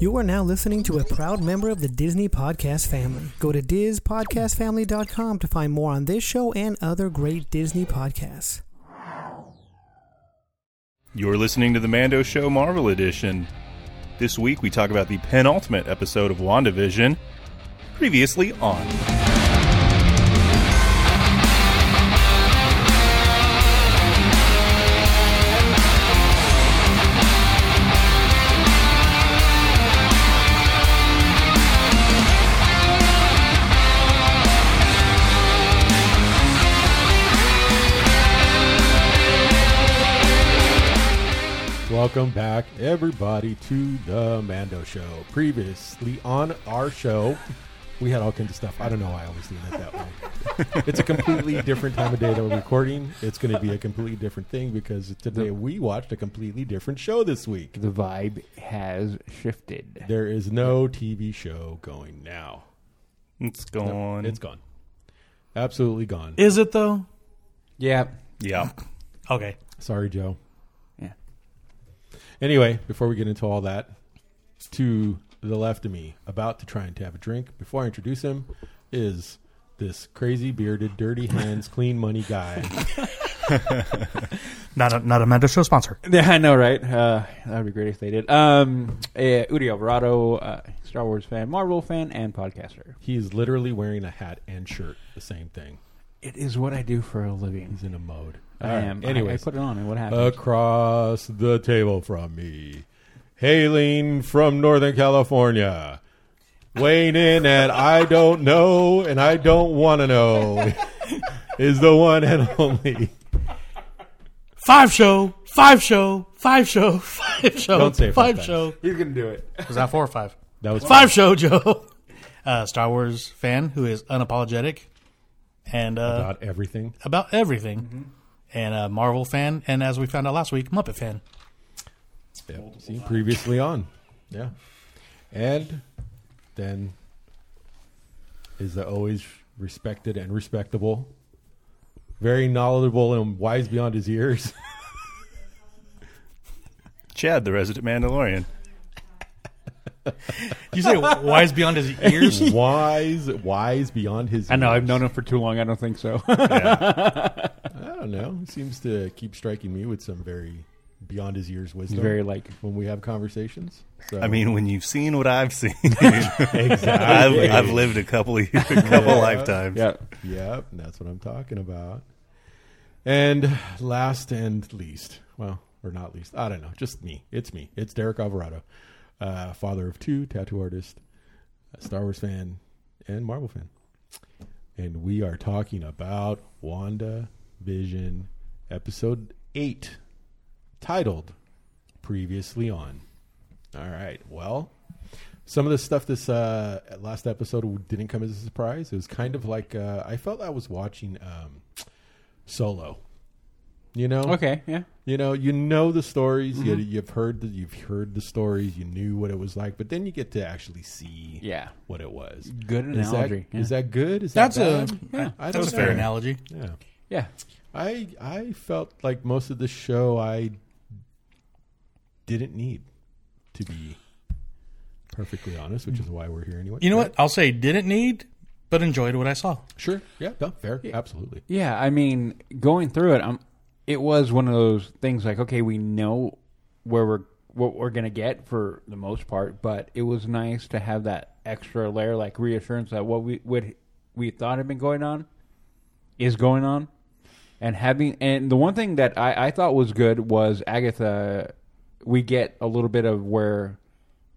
You are now listening to a proud member of the Disney Podcast family. Go to DisPodcastFamily.com to find more on this show and other great Disney podcasts. You're listening to the Mando Show Marvel Edition. This week we talk about the penultimate episode of WandaVision, previously on. Welcome back, everybody, to the Mando Show. Previously on our show, we had all kinds of stuff. I don't know why I always do it that way. it's a completely different time of day that we're recording. It's going to be a completely different thing because today we watched a completely different show this week. The vibe has shifted. There is no TV show going now. It's gone. It's gone. Absolutely gone. Is it though? Yeah. yeah. Okay. Sorry, Joe. Yeah. Anyway, before we get into all that, to the left of me, about to try and have a drink, before I introduce him, is this crazy bearded, dirty hands, clean money guy. Not a not a Mando Show sponsor. Yeah, I know, right? Uh, that would be great if they did. Um, uh, Udi Alvarado, uh, Star Wars fan, Marvel fan, and podcaster. He is literally wearing a hat and shirt, the same thing. It is what I do for a living. He's in a mode. I All right, am. I- Anyways, I, put it on, and what happens? across the table from me, hailing from Northern California, weighing in at I don't know and I don't want to know, is the one and only. Five show, five show, five show, five show, Don't say five five show. He's gonna do it. Was that four or five? That was Five show, Joe. Uh, Star Wars fan who is unapologetic and uh, about everything. about everything, and a Marvel fan, and as we found out last week, Muppet fan. Yeah, see, previously on. Yeah. And then is the always respected and respectable, very knowledgeable and wise beyond his years. Chad, the resident Mandalorian. You say wise beyond his ears? wise, wise beyond his I know. I've known him for too long. I don't think so. I don't know. He seems to keep striking me with some very beyond his years wisdom very like. when we have conversations. So, I mean, when you've seen what I've seen, exactly. I've, I've lived a couple of years, a couple Yeah. lifetimes. Yeah. Yep, that's what I'm talking about. And last and least, well, or not least, I don't know, just me. It's me. It's Derek Alvarado, uh, father of two, tattoo artist, Star Wars fan, and Marvel fan. And we are talking about Wanda Vision episode 8, titled Previously On. All right, well, some of the stuff this uh, last episode didn't come as a surprise. It was kind of like uh, I felt I was watching um, Solo. You know, Okay. Yeah. you know, you know the stories. You, Mm-hmm. you've heard the, you've heard the stories. You knew what it was like, but then you get to actually see Yeah. what it was. Good Is that, analogy. yeah. is that good? Is That's that a bad? Yeah. I that was a fair know. analogy. Yeah, yeah. I I felt like most of the show I didn't need to be perfectly honest, which is why we're here anyway. You know what? I'll say didn't need, but enjoyed what I saw. Sure. Yeah. No, fair. Absolutely. Yeah, I mean, going through it, um, it was one of those things like, okay, we know where we're what we're gonna get for the most part, but it was nice to have that extra layer, like reassurance that what we what we thought had been going on is going on, and having and the one thing that I, I thought was good was Agatha. We get a little bit of where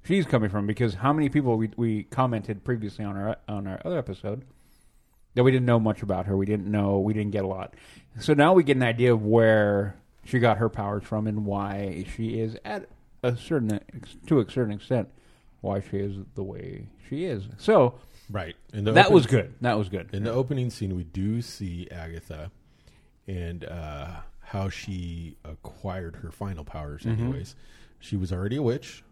she's coming from because how many people we we commented previously on our on our other episode that we didn't know much about her. We didn't know. We didn't get a lot. So now we get an idea of where she got her powers from and why she is at a certain to a certain extent why she is the way she is. So Right. That open- was good. That was good. In the opening scene, we do see Agatha and uh, how she acquired her final powers. Mm-hmm. Anyways, she was already a witch,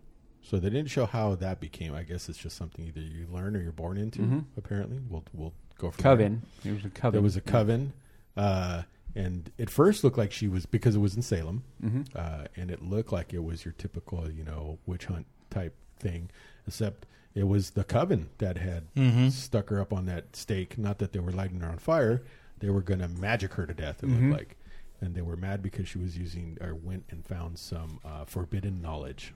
so they didn't show how that became. I guess it's just something either you learn or you're born into. Apparently, we'll we'll go from there. Mm-hmm. Coven. It was a coven. There was a coven, uh, and it first looked like she was because it was in Salem, Mm-hmm. uh, and it looked like it was your typical, you know, witch hunt type thing, except it was the coven that had stuck her up on that stake. Not that they were lighting her on fire; they were going to magic her to death. It looked like, and they were mad because she was using or went and found some uh, forbidden knowledge.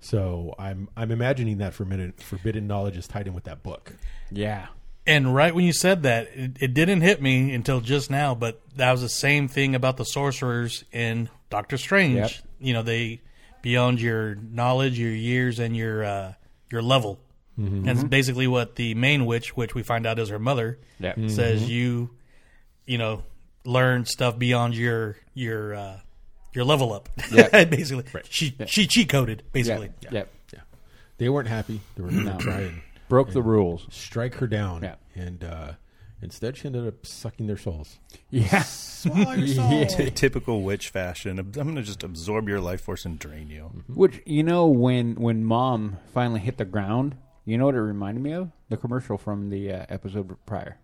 So I'm I'm imagining that forbidden forbidden knowledge is tied in with that book. Yeah. And right when you said that, it, it didn't hit me until just now. But that was the same thing about the sorcerers in Doctor Strange. Yep. You know, they beyond your knowledge, your years, and your uh, your level. And it's basically what the main witch, which we find out is her mother, Yep. says you, you know, learn stuff beyond your your uh, your level up. Yeah. basically, she she cheat coded basically. Yep. Yep. Yeah, they weren't happy. They were going to try and Broke the rules. strike her down. Yeah. and uh, instead she ended up sucking their souls. Yeah. Swallow your soul. T- typical witch fashion. I'm going to just absorb your life force and drain you. Which you know when when mom finally hit the ground, you know what it reminded me of? The commercial from the uh, episode prior.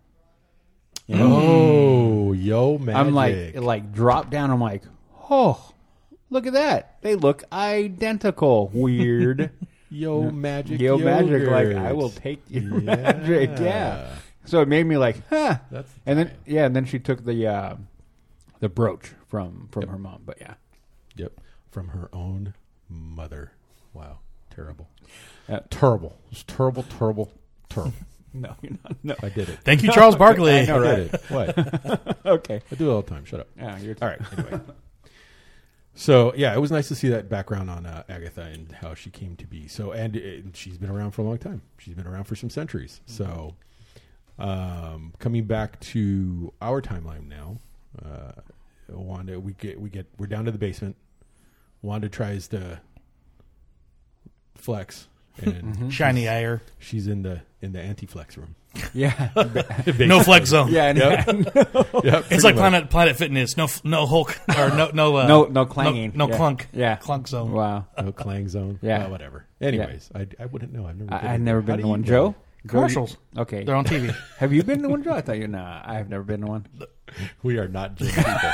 You know? Oh, yo, magic! I'm like it like drop down. I'm like, oh, look at that. They look identical. Weird. yo, magic, Yo magic. Like yogurt. I will take your magic. Yeah. So it made me like, huh. That's and then yeah, and then she took the uh, the brooch from from her mom. But yeah, Yep, from her own mother. Wow, terrible, Uh, terrible, it's terrible, terrible, terrible. no, you're not. No. I did it. Thank you, Charles Barkley. I know, I did it. What? Okay. I do it all the time. Shut up. Yeah, you're All right. Anyway. So yeah, it was nice to see that background on uh, Agatha and how she came to be. So and, and she's been around for a long time. She's been around for some centuries. So um, coming back to our timeline now, uh, Wanda, we get we get we're down to the basement. Wanda tries to flex, and Shiny ire. she's in the in the anti flex room. Yeah. No flex zone. yeah. And Yep, It's like Planet Planet Fitness. No no Hulk or no no uh, No- no clanging. No, no Yeah. clunk. Yeah. Clunk zone. Wow. no clang zone. Yeah. Well, whatever. Anyways, I, I wouldn't know. I've never. been I, I've in never been How to one. Joe? Commercials. Okay. They're on TV. Have you been to one, Joe? I thought you. Nah, I've never been to one. We are not just people.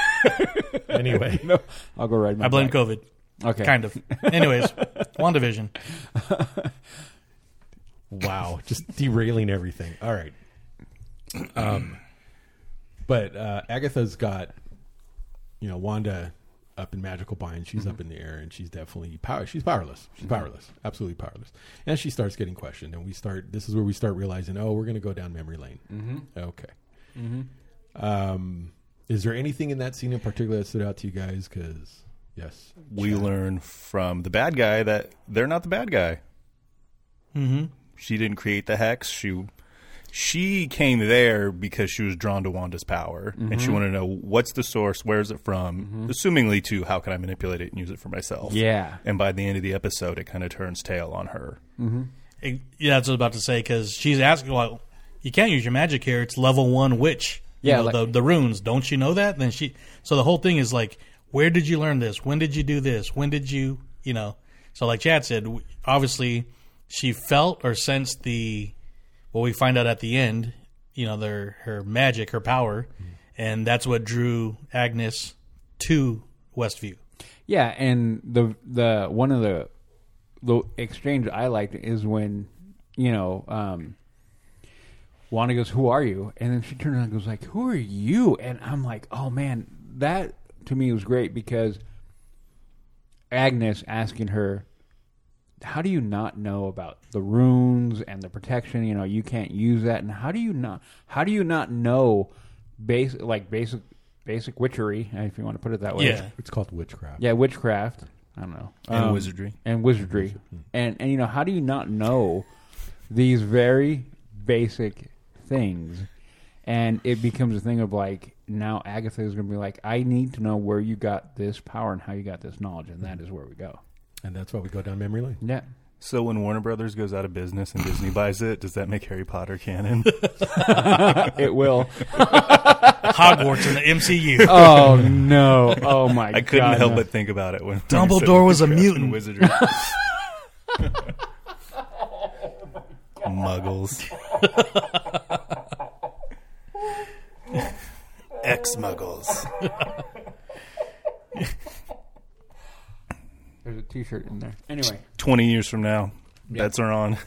anyway, No, I'll go right. I blame COVID. Okay. Kind of. Anyways, WandaVision. wow, just derailing everything. All right. Um, but uh, Agatha's got, you know, Wanda up in magical bind. She's up in the air, and she's definitely power. She's powerless. She's powerless. Absolutely powerless. And she starts getting questioned, and we start. This is where we start realizing, oh, we're going to go down memory lane. Mm-hmm. Okay. Um, is there anything in that scene in particular that stood out to you guys? Because yes, We learn from the bad guy that they're not the bad guy. Mm-hmm. She didn't create the hex. She she came there because she was drawn to Wanda's power, and she mm-hmm. wanted to know what's the source, where's it from, mm-hmm. assumingly to how can I manipulate it and use it for myself. Yeah. And by the end of the episode, it kind of turns tail on her. Mm-hmm. It- yeah, that's what I was about to say because she's asking, well, you can't use your magic here. It's level one witch. You Yeah, know, like- the, the runes. Don't you know that? then she, so the whole thing is like, where did you learn this? When did you do this? When did you, you know? So like Chad said, obviously she felt or sensed the, what we find out at the end, you know, their, her magic, her power. And that's what drew Agnes to Westview. Yeah, and the the one of the the exchange I liked is when you know um, Wanda goes, "Who are you?" and then she turns around and goes like, "Who are you?" and I'm like, "Oh man, that to me was great because Agnes asking her." How do you not know about the runes and the protection? You know, you can't use that. And how do you not? How do you not know, basic like basic basic witchery, if you want to put it that way? Yeah. it's called witchcraft. Yeah, witchcraft. I don't know. And Um, wizardry. And wizardry. And and you know, how do you not know these very basic things? And it becomes a thing of like now Agatha is going to be like, I need to know where you got this power and how you got this knowledge, and that is where we go. and that's why we go down memory lane. Yeah. So when Warner Brothers goes out of business and Disney buys it, does that make Harry Potter canon? It will. Hogwarts in the MCU. oh no! Oh my! God. I couldn't God, help no. but think about it when when Dumbledore was a mutant. Wizardry. Muggles. Ex Muggles. There's a T-shirt in there. Anyway, Twenty years from now, Bets are on.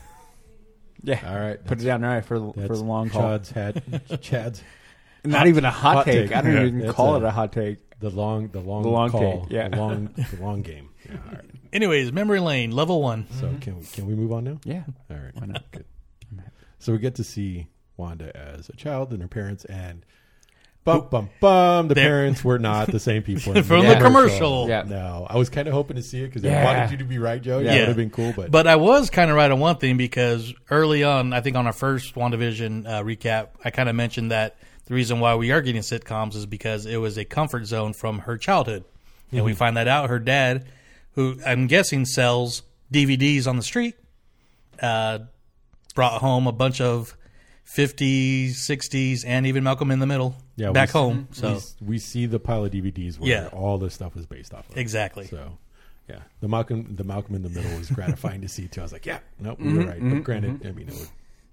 Yeah. All right, Put it down right for the, for the long haul. Chad's had Chad's Not even a hot, hot take. take. I don't Yeah. even It's call a- it a hot take. the long the long The long call, take, yeah. the long the long game. Yeah, all right. Anyways, memory lane, level one. So mm-hmm. can we can we move on now? Yeah. All right. Why not? Good. So we get to see Wanda as a child and her parents, and bum bum bum. The They're- parents were not the same people in From the commercial. Yeah. No, I was kind of hoping to see it because Yeah. I wanted you to be right, Joe. Yeah, Yeah. it would have been cool, but, But I was kind of right on one thing because early on, I think on our first WandaVision uh, recap, I kind of mentioned that the reason why we are getting sitcoms is because it was a comfort zone from her childhood. And we find that out her dad, who I'm guessing sells DVDs on the street, uh, brought home a bunch of 50s, 60s, and even Malcolm in the Middle Yeah, back s- home. So, s- we see the pile of DVDs where Yeah. all this stuff was based off of. exactly. So, yeah, the Malcolm the Malcolm in the Middle was gratifying to see too. I was like, yeah, nope, Mm-hmm, you're right. But granted, I mean, it would,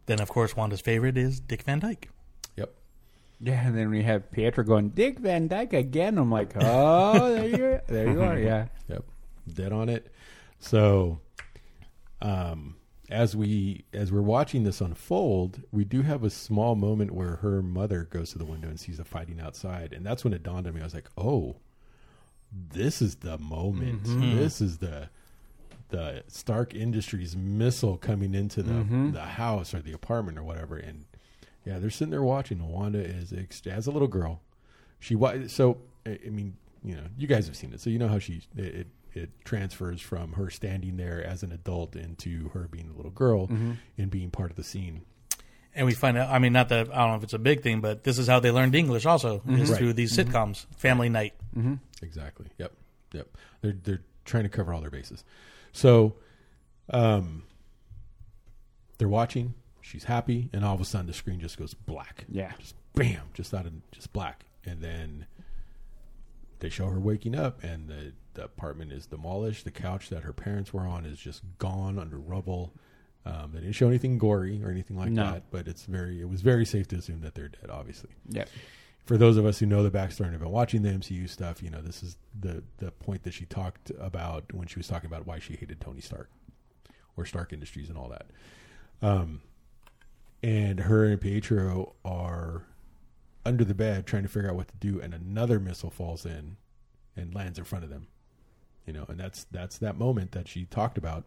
Then, of course, Wanda's favorite is Dick Van Dyke. yep. Yeah, and then we have Pietro going, Dick Van Dyke again. I'm like, oh, there you, there you are. Yeah. Yep, dead on it. So, um, as we as we're watching this unfold, we do have a small moment where her mother goes to the window and sees the fighting outside, and that's when it dawned on me. I was like, oh, this is the moment. Mm-hmm. Hmm. This is the the Stark Industries missile coming into the mm-hmm. the house or the apartment or whatever, and yeah, they're sitting there watching. and Wanda is as a little girl. She so I I mean, you know, you guys have seen it, so you know how she it it, it transfers from her standing there as an adult into her being a little girl mm-hmm. and being part of the scene. And we find out, I mean, not that, I don't know if it's a big thing, but this is how they learned English also, is mm-hmm. Right. through these mm-hmm. sitcoms, Family Night. Exactly. Yep. Yep. They're they're trying to cover all their bases. So, um, they're watching. She's happy, and all of a sudden the screen just goes black. Yeah. Just bam, just out of just black, and then they show her waking up, and the the apartment is demolished. The couch that her parents were on is just gone under rubble. Um, they didn't show anything gory or anything like No. that, but it's very it was very safe to assume that they're dead. Obviously Yeah. for those of us who know the backstory and have been watching the MCU stuff, you know, this is the the point that she talked about when she was talking about why she hated Tony Stark or Stark Industries and all that. Um, and her and Pietro are under the bed trying to figure out what to do, and another missile falls in and lands in front of them. You know, and that's that's that moment that she talked about,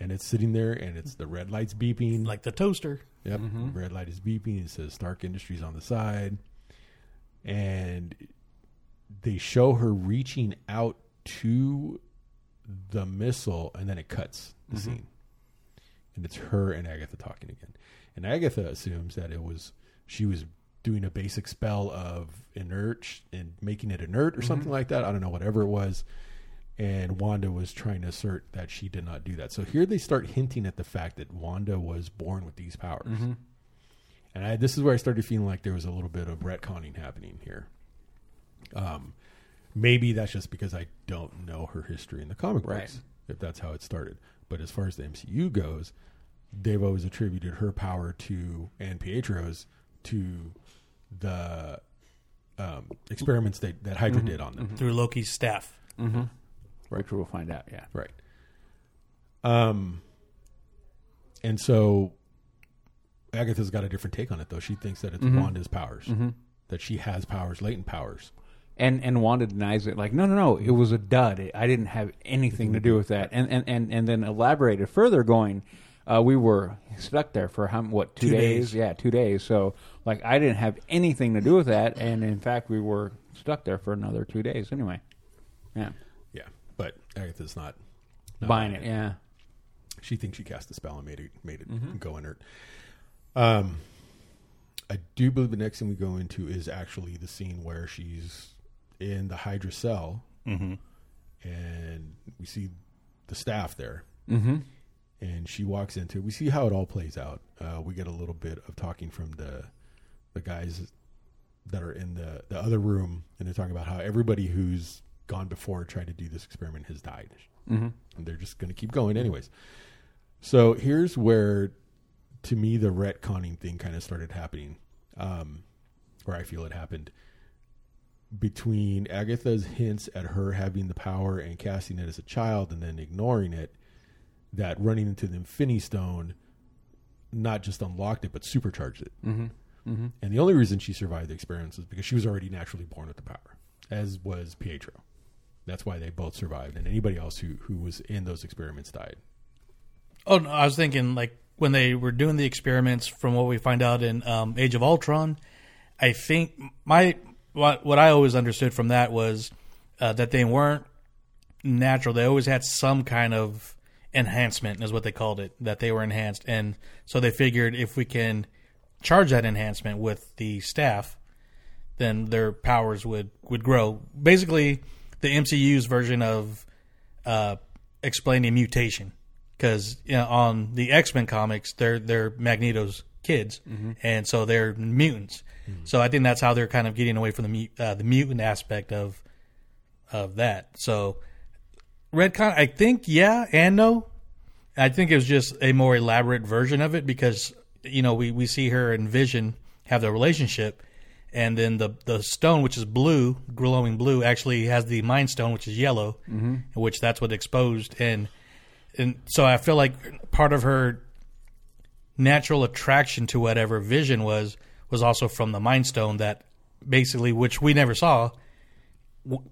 and it's sitting there, and it's the red lights beeping, Like the toaster. Yep. Mm-hmm. Red light is beeping. It says Stark Industries on the side. And they show her reaching out to the missile and then it cuts the mm-hmm. scene. And it's her and Agatha talking again. And Agatha assumes that it was she was doing a basic spell of inert and making it inert or mm-hmm. something like that. I don't know, whatever it was. And Wanda was trying to assert that she did not do that. So here they start hinting at the fact that Wanda was born with these powers. And I, this is where I started feeling like there was a little bit of retconning happening here. Um, maybe that's just because I don't know her history in the comic Right. books, if that's how it started. But as far as the MCU goes, they've always attributed her power to and Pietro's to the um, experiments that, that Hydra did on them. Through Loki's staff. Which we'll find out. Yeah. Right. Um, and so Agatha's got a different take on it, though. She thinks that it's Wanda's powers, that she has powers, latent powers. And and Wanda denies it. Like, no, no, no. It was a dud. It, I didn't have anything to do with that. And and and, and then elaborated further, going, uh, we were stuck there for how what two, Two days? days. Yeah, two days. So like, I didn't have anything to do with that. And in fact, we were stuck there for another two days anyway. Yeah, Agatha's not, not buying it. Yeah. She thinks she cast a spell and made it made it go inert. Um, I do believe the next thing we go into is actually the scene where she's in the Hydra cell, and we see the staff there. Mm-hmm. and she walks into. It. We see how it all plays out. Uh, we get a little bit of talking from the the guys that are in the the other room, and they're talking about how everybody who's gone before tried to do this experiment has died, Mm-hmm. and they're just going to keep going anyways. So here's where, to me, the retconning thing kind of started happening, um, where I feel it happened between Agatha's hints at her having the power and casting it as a child, and then ignoring it that running into the Infinity Stone not just unlocked it but supercharged it. Mm-hmm. Mm-hmm. And the only reason she survived the experience was because she was already naturally born with the power, as was Pietro. That's why they both survived, and anybody else who who was in those experiments died. Oh, no, I was thinking like when they were doing the experiments, from what we find out in um, Age of Ultron, I think my what what I always understood from that was uh, that they weren't natural. They always had some kind of enhancement, is what they called it. That they were enhanced, and so they figured if we can charge that enhancement with the staff, then their powers would would grow. Basically, the MCU's version of uh, explaining mutation, because you know, on the X Men comics, they're they're Magneto's kids, and so they're mutants. So I think that's how they're kind of getting away from the uh, the mutant aspect of of that. So retcon, I think yeah and no. I think it was just a more elaborate version of it because you know we, we see her and Vision have their relationship, and then the the stone which is blue, glowing blue, actually has the Mind Stone which is yellow, mm-hmm. which that's what exposed and and so I feel like part of her natural attraction to whatever Vision was was also from the Mind Stone that basically which we never saw w-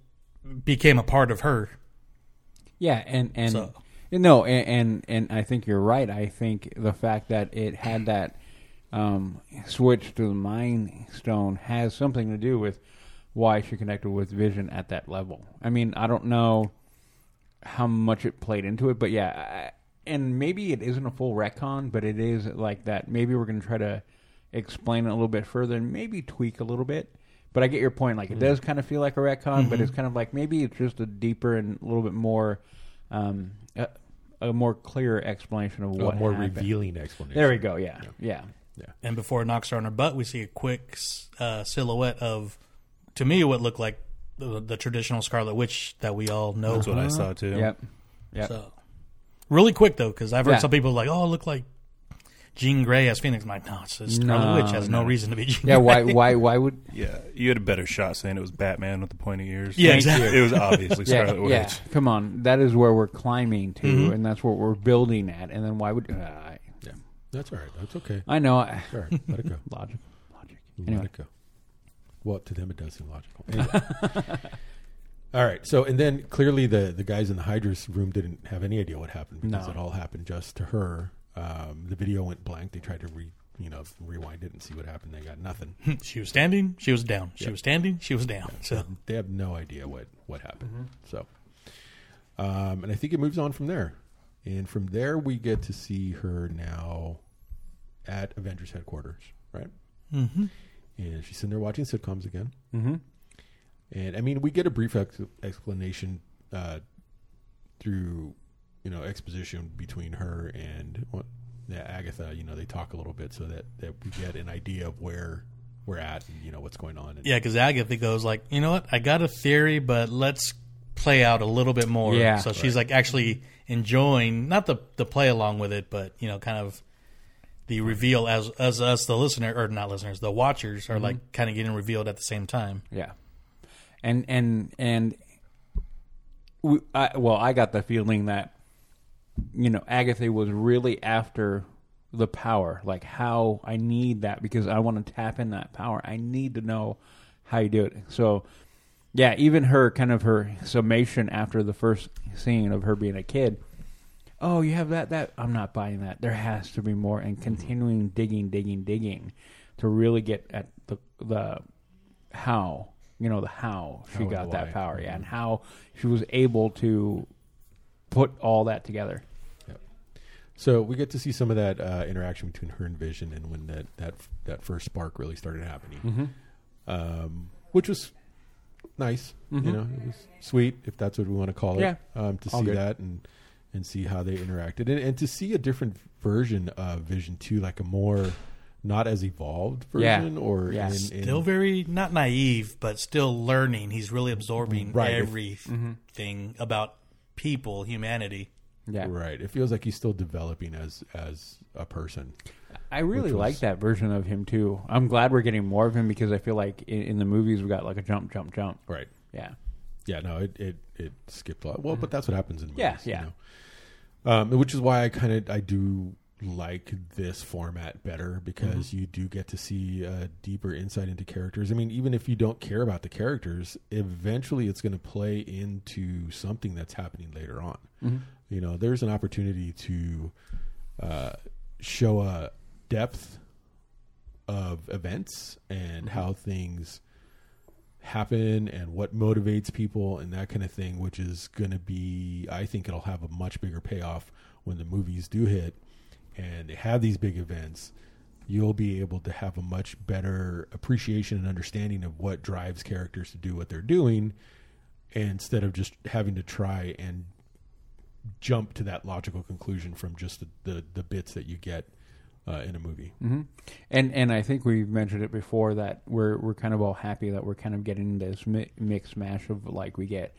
became a part of her. Yeah, and and So- no, and, and and I think you're right. I think the fact that it had that um, switch to the Mind Stone has something to do with why she connected with Vision at that level. I mean, I don't know how much it played into it, but yeah, I, and maybe it isn't a full retcon, but it is like that. Maybe we're going to try to explain it a little bit further and maybe tweak a little bit. But I get your point. Like it does kind of feel like a retcon, but it's kind of like maybe it's just a deeper and a little bit more, um, a, a more clear explanation of A what more happened. revealing explanation. There we go. Yeah, yeah. And before it knocks her on her butt, we see a quick uh, silhouette of, to me, what looked like the, the traditional Scarlet Witch that we all know. That's what I saw too. Yep. Yep. So, really quick though, because I've heard Yeah. some people like, "Oh, it looked like Jean Grey as Phoenix." I'm like, no, it's a Scarlet No, Witch has no, no. reason to be Jean. yeah. Why? Grey. Why? Why would? Yeah, you had a better shot saying it was Batman with the pointy ears. Yeah, exactly. It was obviously Yeah, Scarlet Witch. yeah. Come on, that is where we're climbing to, Mhm. and that's what we're building at. And then why would? Uh, I, Yeah, that's all right. That's okay. I know. I, All right, let it go. logic. Logic. Let Anyway. it go. Well, to them it does seem logical. Anyway. all right. So, and then clearly the the guys in the Hydra's room didn't have any idea what happened because No. it all happened just to her. Um, the video went blank. They tried to re you know rewind it and see what happened. They got nothing. she was standing, she was down. She Yeah. was standing, she was down. So They have no idea what what happened. So, um, and I think it moves on from there. And from there, we get to see her now at Avengers headquarters, right? Mhm. And she's sitting there watching sitcoms again. Mm-hmm. And I mean, we get a brief ex- explanation uh, through, you know, exposition between her and what, Agatha. You know, they talk a little bit so that, that we get an idea of where we're at and you know what's going on. And, yeah, because Agatha goes like, you know what? I got a theory, but let's play out a little bit more. Yeah. So she's like actually enjoying not the the play along with it, but you know, kind of the reveal as as us the listener or not listeners, the watchers are mm-hmm. like kind of getting revealed at the same time. Yeah, and and and we, I, well, I got the feeling that you know Agatha was really after the power, like how I need that because I want to tap in that power. I need to know how you do it. So, yeah, even her kind of her summation after the first scene of her being a kid. Oh, you have that. That I'm not buying that. There has to be more, and continuing digging, digging, digging to really get at the the how you know the how she How got that power, yeah, and how she was able to put all that together. So we get to see some of that uh, interaction between her and Vision, and when that that that first spark really started happening, Mm-hmm. um, which was nice. Mhm. You know, it was sweet if that's what we want to call it. Yeah. Um, to All see good. that and and see how they interacted, and, and to see a different version of Vision too, like a more not as evolved Yeah. version, or Yeah. in, in, Still very not naive, but still learning. He's really absorbing Right. everything about people, humanity. Yeah, right. It feels like he's still developing as as a person. I really was- like that version of him too. I'm glad we're getting more of him because I feel like in, in the movies we got like a jump, jump, jump. Right. Yeah, Yeah, no, it it, it skipped a lot. Well, but mm-hmm. that's what happens in movies. Yeah, yeah. You know? Um, which is why I kind of I do like this format better because you do get to see a deeper insight into characters. I mean, even if you don't care about the characters, eventually it's going to play into something that's happening later on. You know, there's an opportunity to uh, show a depth of events and how things happen and what motivates people and that kind of thing, which is going to be, I think it'll have a much bigger payoff when the movies do hit and they have these big events. You'll be able to have a much better appreciation and understanding of what drives characters to do what they're doing instead of just having to try and jump to that logical conclusion from just the, the, the bits that you get uh, in a movie. hmm And and I think we've mentioned it before that we're we're kind of all happy that we're kind of getting this mi- mix mash of like we get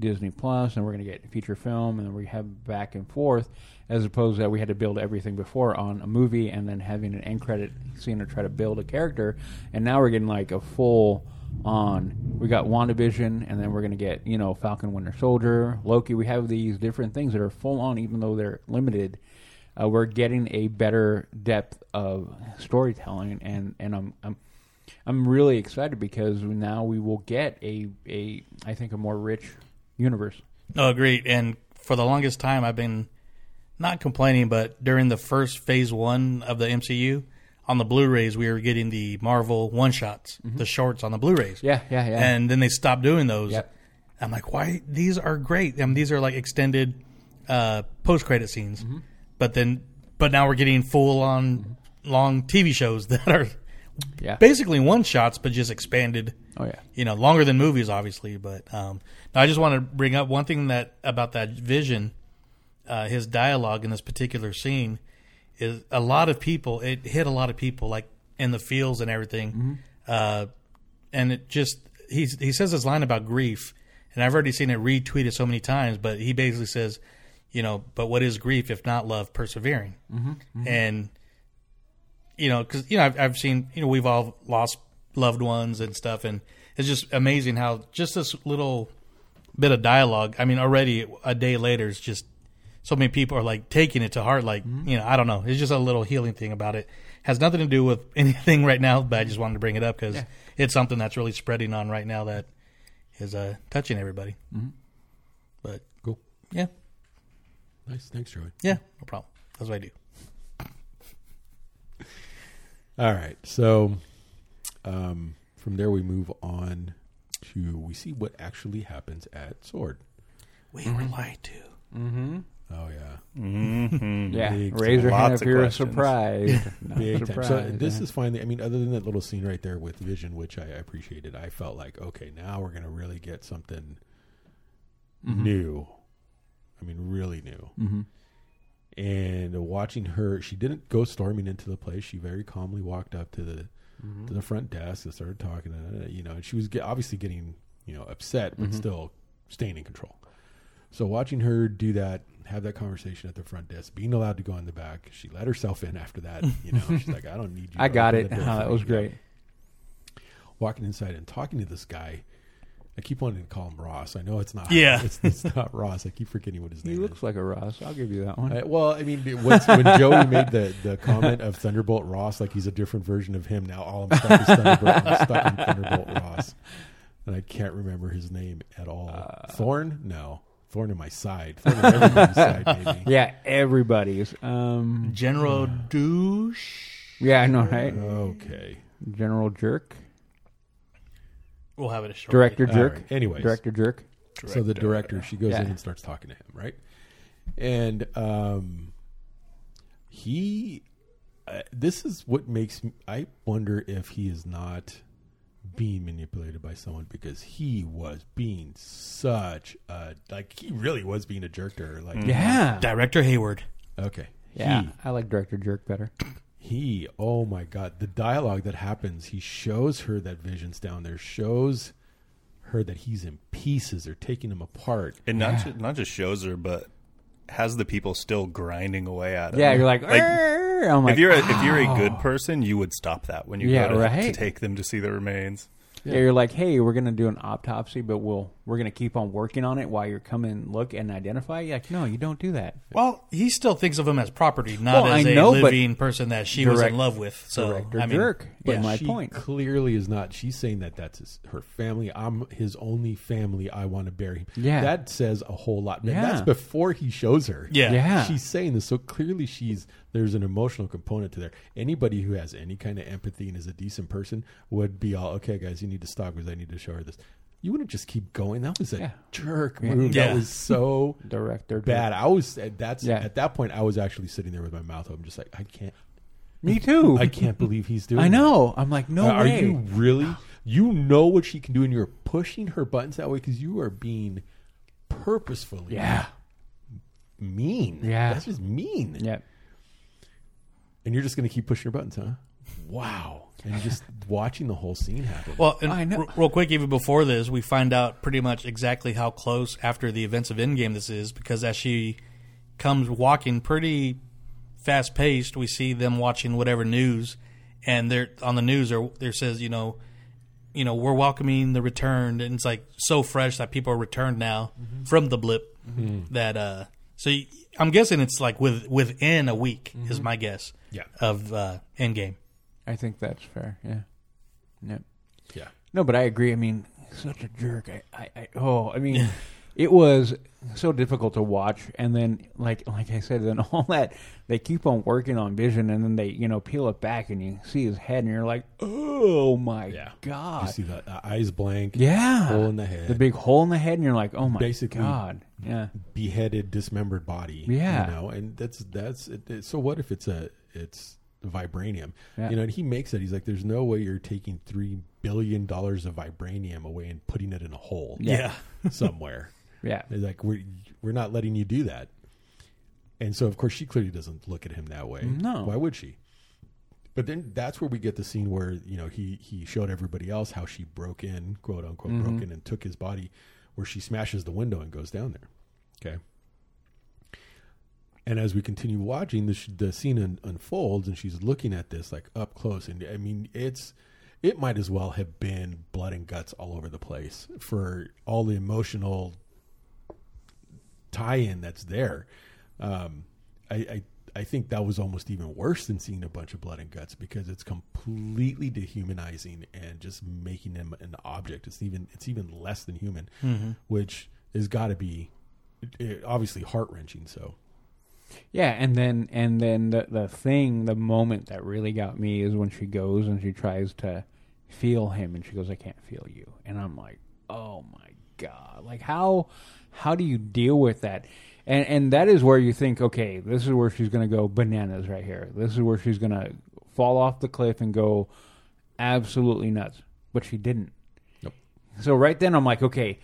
Disney Plus and we're going to get feature film and we have back and forth as opposed to that we had to build everything before on a movie and then having an end credit scene to try to build a character. And now we're getting like a full on we got WandaVision and then we're going to get you know Falcon Winter Soldier Loki. We have these different things that are full on even though they're limited uh, we're getting a better depth of storytelling, and and I'm I'm I'm really excited because now we will get a a I think a more rich universe. No, agreed. And for the longest time, I've been not complaining, but during the first phase one of the MCU, on the Blu-rays, we were getting the Marvel one-shots, the shorts on the Blu-rays. Yeah, yeah, yeah. And then they stopped doing those. Yep. I'm like, why? These are great. I mean, these are like extended uh, post-credit scenes. Mm-hmm. But then, but now we're getting full-on long TV shows that are yeah. basically one-shots, but just expanded Oh yeah. you know, longer than movies, obviously. But um, now I just want to bring up one thing that about that vision, uh, his dialogue in this particular scene is a lot of people. It hit a lot of people, like in the fields and everything. Uh, and it just he's he says this line about grief, and I've already seen it retweeted so many times. But he basically says, you know, but what is grief if not love persevering? Mm-hmm. And you know, because you know, I've, I've seen, you know, we've all lost loved ones and stuff, and it's just amazing how just this little bit of dialogue. I mean, already a day later, it's just so many people are like taking it to heart. Like, you know, I don't know. It's just a little healing thing about it. Has nothing to do with anything right now, but I just wanted to bring it up because it's something that's really spreading on right now that is uh, touching everybody. But Cool. yeah, Nice. Thanks, Joey. yeah, no problem. That's what I do. All right. So um, from there, we move on to we see what actually happens at Sword. We were lied to. Mm-hmm. Oh yeah, Mm-hmm. Yeah. Big Raise your hand if you're questions. surprised. Not big time. surprised. So this is finally. I mean, other than that little scene right there with Vision, which I appreciated, I felt like okay, now we're gonna really get something new. I mean, really new. Mhm. And watching her, she didn't go storming into the place. She very calmly walked up to the to the front desk and started talking to you know, and she was get, obviously getting, you know, upset, but still staying in control. So watching her do that, have that conversation at the front desk, being allowed to go in the back, she let herself in after that. You know, she's like, I don't need you. I got it. Oh, that was great. Walking inside and talking to this guy. I keep wanting to call him Ross. I know it's not. Yeah. it's, it's not Ross. I keep forgetting what his name. Is. He looks is. like a Ross. I'll give you that one. I- well, I mean, once, when Joey made the, the comment of Thunderbolt Ross, like he's a different version of him now. All I'm stuck is Thunderbolt. I'm stuck in Thunderbolt Ross, and I can't remember his name at all. Uh, Thorn? No, Thorn in my side. Thorn in everybody's side, maybe. yeah, everybody's. Um, General douche. yeah, I know, right? Okay. General Jerk, We'll have it a short. Director All Jerk, right. Anyways, Director Jerk. so the director, she goes Yeah. in and starts talking to him, right? And um, he, uh, this is what makes me. I wonder if he is not being manipulated by someone because he was being such a like he really was being a jerk to her. Like, Yeah, Director Hayward. okay, yeah. he I like Director Jerk better. He oh my god the dialogue that happens he shows her that vision's down there shows her that he's in pieces they're taking him apart and not ju- not just shows her, but has the people still grinding away at him. Yeah, you're like, Like, "Arr!" I'm like, if you're a, if you're a good person, you would stop that when you Yeah, go to, right. to take them to see the remains. Yeah. You're like, hey, we're gonna do an autopsy, but we'll we're gonna keep on working on it while you're coming look and identify. You're like, no, you don't do that. Well, he still thinks of him as property, not Well, as I a know, living person that she was in love with. So Director I mean, jerk. But yeah. my she point. clearly is not. She's saying that that's his, her family. I'm his only family. I want to bury him. Yeah. that says a whole lot. And Yeah. that's before he shows her. Yeah. Yeah. she's saying this. So clearly, she's there's an emotional component to there. Anybody who has any kind of empathy and is a decent person would be all okay, guys. You need to stop because I need to show her this. You wouldn't just keep going. That was a Yeah. jerk Yeah. move. Yeah. That was so Director bad. I was at that's at that point. I was actually sitting there with my mouth open, just like I can't. Me too. I can't believe he's doing. I that. know. I'm like, no uh, Are way. you really? You know what she can do, and you're pushing her buttons that way because you are being purposefully yeah. mean. Yeah. that's just mean. Yeah. And you're just going to keep pushing your buttons, huh? Wow. And just watching the whole scene happen. Well, and I know. r- real quick, even before this, we find out pretty much exactly how close after the events of Endgame this is, because as she comes walking pretty fast paced, we see them watching whatever news, and they're on the news. There, there says, you know, you know, we're welcoming the return, and it's like so fresh that people are returned now mm-hmm. from the blip. Mm-hmm. That uh, so I'm guessing it's like with within a week is mm-hmm. my guess. Yeah. Of uh, Endgame. I think that's fair. Yeah. Yeah. yeah. No, but I agree. I mean, such a jerk. I, I, I oh, I mean, it was so difficult to watch. And then, like, like I said, then all that they keep on working on Vision, and then they, you know, peel it back, and you see his head, and you're like, oh my Yeah. god, You see the eyes blank, yeah, hole in the head, the big hole in the head, and you're like, oh my Basically- god, yeah, beheaded, dismembered body. Yeah. you know, and that's that's it, it- so. What if it's a it's vibranium? Yeah. You know, and he makes it. He's like, "There's no way you're taking three billion dollars of vibranium away and putting it in a hole Yeah. somewhere." yeah, They're like, "We're we're not letting you do that." And so, of course, she clearly doesn't look at him that way. No. why would she? But then that's where we get the scene where you know he he showed everybody else how she broke in, quote unquote, Mm-hmm. broke in and took his body, where she smashes the window and goes down there. Okay. And as we continue watching, the, sh- the scene un- unfolds, and she's looking at this like up close, and I mean, it's it might as well have been blood and guts all over the place for all the emotional tie-in that's there. Um, I, I I think that was almost even worse than seeing a bunch of blood and guts because it's completely dehumanizing and just making them an object. It's even it's even less than human, which has got to be eh, obviously heart wrenching. So Yeah, and then and then the the thing, the moment that really got me is when she goes and she tries to feel him, and she goes, "I can't feel you," and I'm like, "Oh my god!" Like how how do you deal with that? And and that is where you think, okay, this is where she's going to go bananas right here. This is where she's going to fall off the cliff and go absolutely nuts. But she didn't. Nope. So right then I'm like, okay,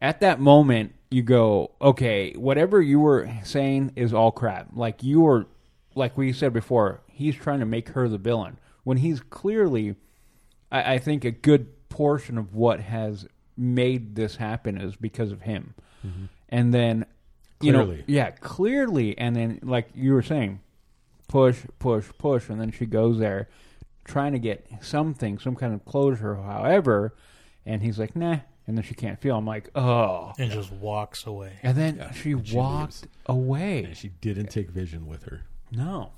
at that moment you go, okay, whatever you were saying is all crap. Like you were like we said before, he's trying to make her the villain. When he's clearly I, I think a good portion of what has made this happen is because of him. Mm-hmm. And then you know Clearly. yeah, clearly and then like you were saying, push, push, push, and then she goes there trying to get something, some kind of closure, however, and he's like, nah, and then she can't feel. I'm like, oh. And just walks away. And then Yeah, she and she walked leaves. away. and she didn't take Vision with her. No.